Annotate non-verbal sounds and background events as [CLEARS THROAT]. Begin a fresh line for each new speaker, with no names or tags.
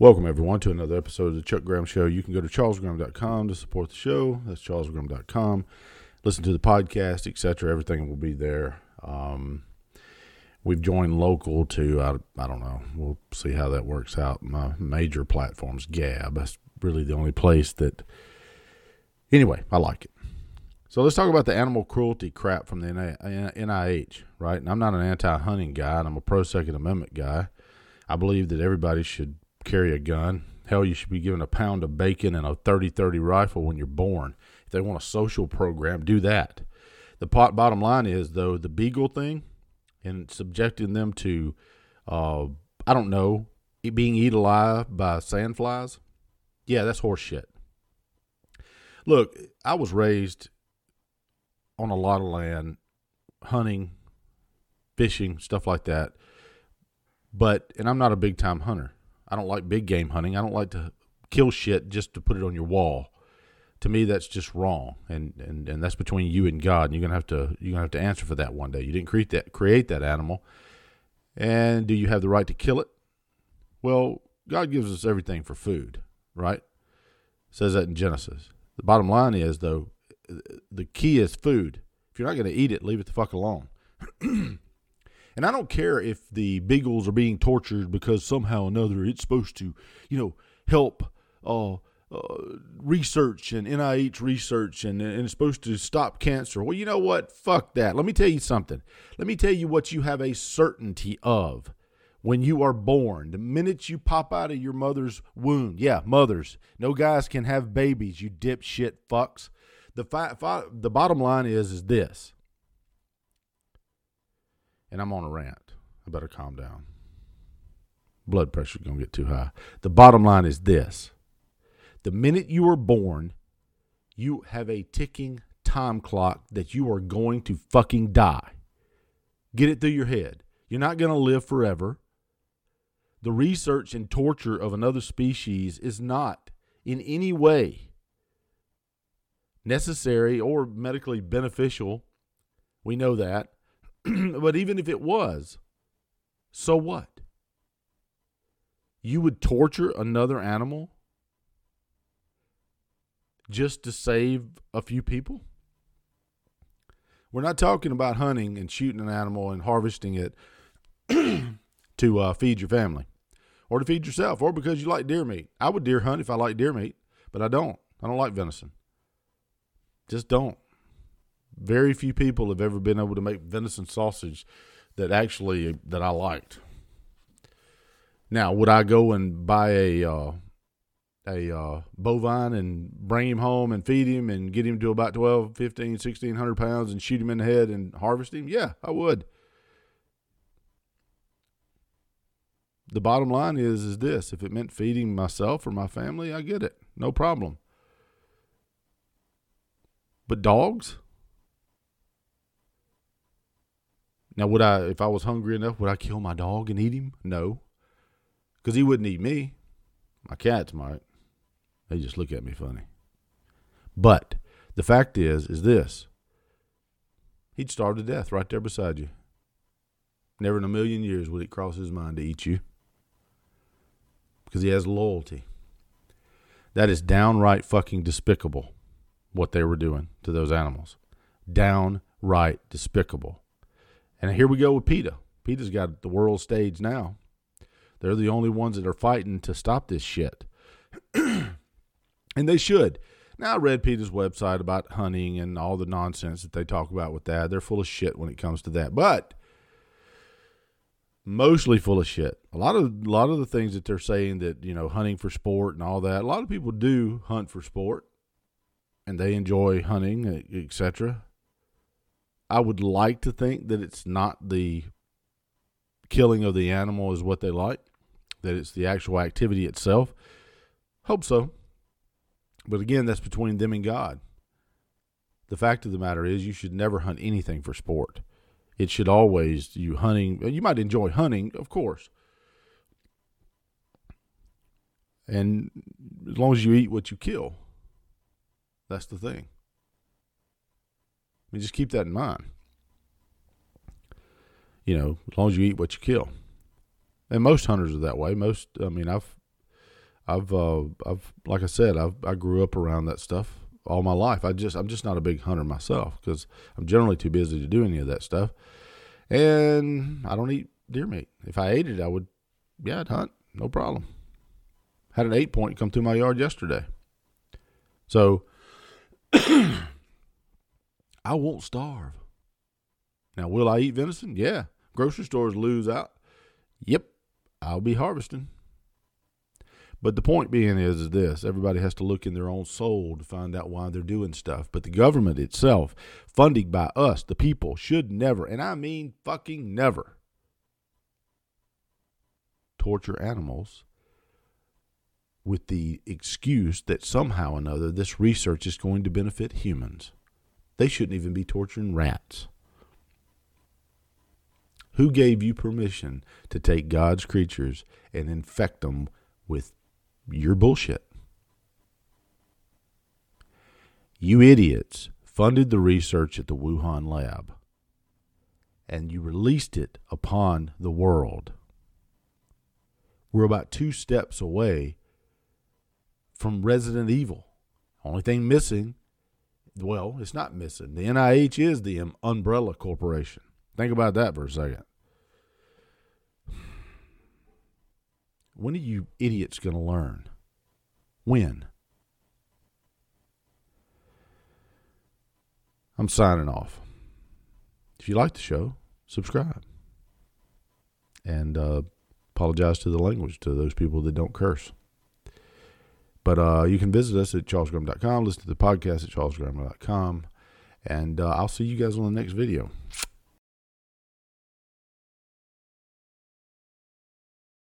Welcome, everyone, to another episode of the Chuck Graham Show. You can go to charlesgraham.com to support the show. That's charlesgraham.com. Listen to the podcast, etc. Everything will be there. Um, we've joined local to, I, I don't know, we'll see how that works out. My major platform's Gab. That's really the only place that, anyway, I like it. So let's talk about the animal cruelty crap from the NIH, right? And I'm not an anti hunting guy, and I'm a pro Second Amendment guy. I believe that everybody should carry a gun. Hell, you should be given a pound of bacon and a 30 30 rifle when you're born. If they want a social program, do that. The pot, bottom line is, though, the beagle thing and subjecting them to, uh, I don't know, being eaten alive by sandflies, yeah, that's horseshit. Look, I was raised on a lot of land, hunting, fishing, stuff like that. But, and I'm not a big time hunter. I don't like big game hunting. I don't like to kill shit just to put it on your wall. To me, that's just wrong, and, and, and that's between you and God. And you're gonna have to you're gonna have to answer for that one day. You didn't create that create that animal, and do you have the right to kill it? Well, God gives us everything for food, right? says that in Genesis. The bottom line is though, the key is food. If you're not gonna eat it, leave it the fuck alone. [CLEARS THROAT] And I don't care if the beagles are being tortured because somehow or another it's supposed to, you know, help uh, uh, research and NIH research and, and it's supposed to stop cancer. Well, you know what? Fuck that. Let me tell you something. Let me tell you what you have a certainty of when you are born. The minute you pop out of your mother's womb, yeah, mothers. No guys can have babies, you dipshit fucks. The fi- fi- the bottom line is is this and I'm on a rant. I better calm down. Blood pressure's going to get too high. The bottom line is this the minute you are born, you have a ticking time clock that you are going to fucking die. Get it through your head. You're not going to live forever. The research and torture of another species is not in any way necessary or medically beneficial. We know that. [CLEARS THROAT] but even if it was, so what? You would torture another animal just to save a few people? We're not talking about hunting and shooting an animal and harvesting it [CLEARS THROAT] to uh, feed your family or to feed yourself or because you like deer meat. I would deer hunt if I like deer meat, but I don't. I don't like venison. Just don't very few people have ever been able to make venison sausage that actually that I liked. Now, would I go and buy a uh, a uh, bovine and bring him home and feed him and get him to about 12, 15, 1600 pounds and shoot him in the head and harvest him? Yeah, I would. The bottom line is is this, if it meant feeding myself or my family, I get it. No problem. But dogs? Now, would I, if I was hungry enough, would I kill my dog and eat him? No, because he wouldn't eat me. My cats might. They just look at me funny. But the fact is, is this: he'd starve to death right there beside you. Never in a million years would it cross his mind to eat you, because he has loyalty. That is downright fucking despicable what they were doing to those animals. Downright despicable. And here we go with PETA. PETA's got the world stage now. They're the only ones that are fighting to stop this shit. [CLEARS THROAT] and they should. Now, I read PETA's website about hunting and all the nonsense that they talk about with that. They're full of shit when it comes to that. But mostly full of shit. A lot of a lot of the things that they're saying that, you know, hunting for sport and all that. A lot of people do hunt for sport and they enjoy hunting, etc. I would like to think that it's not the killing of the animal is what they like, that it's the actual activity itself. Hope so. But again, that's between them and God. The fact of the matter is, you should never hunt anything for sport. It should always, you hunting, you might enjoy hunting, of course. And as long as you eat what you kill, that's the thing. I mean, just keep that in mind. You know, as long as you eat what you kill. And most hunters are that way. Most, I mean, I've I've uh, I've like I said, I've I grew up around that stuff all my life. I just I'm just not a big hunter myself because I'm generally too busy to do any of that stuff, and I don't eat deer meat. If I ate it, I would, yeah, I'd hunt, no problem. Had an eight point come through my yard yesterday, so [CLEARS THROAT] I won't starve. Now, will I eat venison? Yeah. Grocery stores lose out. Yep, I'll be harvesting. But the point being is, is this everybody has to look in their own soul to find out why they're doing stuff. But the government itself, funded by us, the people, should never, and I mean fucking never, torture animals with the excuse that somehow or another this research is going to benefit humans. They shouldn't even be torturing rats. Who gave you permission to take God's creatures and infect them with your bullshit? You idiots funded the research at the Wuhan lab and you released it upon the world. We're about two steps away from Resident Evil. Only thing missing, well, it's not missing. The NIH is the umbrella corporation. Think about that for a second. When are you idiots going to learn? When? I'm signing off. If you like the show, subscribe. And uh, apologize to the language to those people that don't curse. But uh, you can visit us at charlesgraham.com, listen to the podcast at charlesgraham.com, and uh, I'll see you guys on the next video.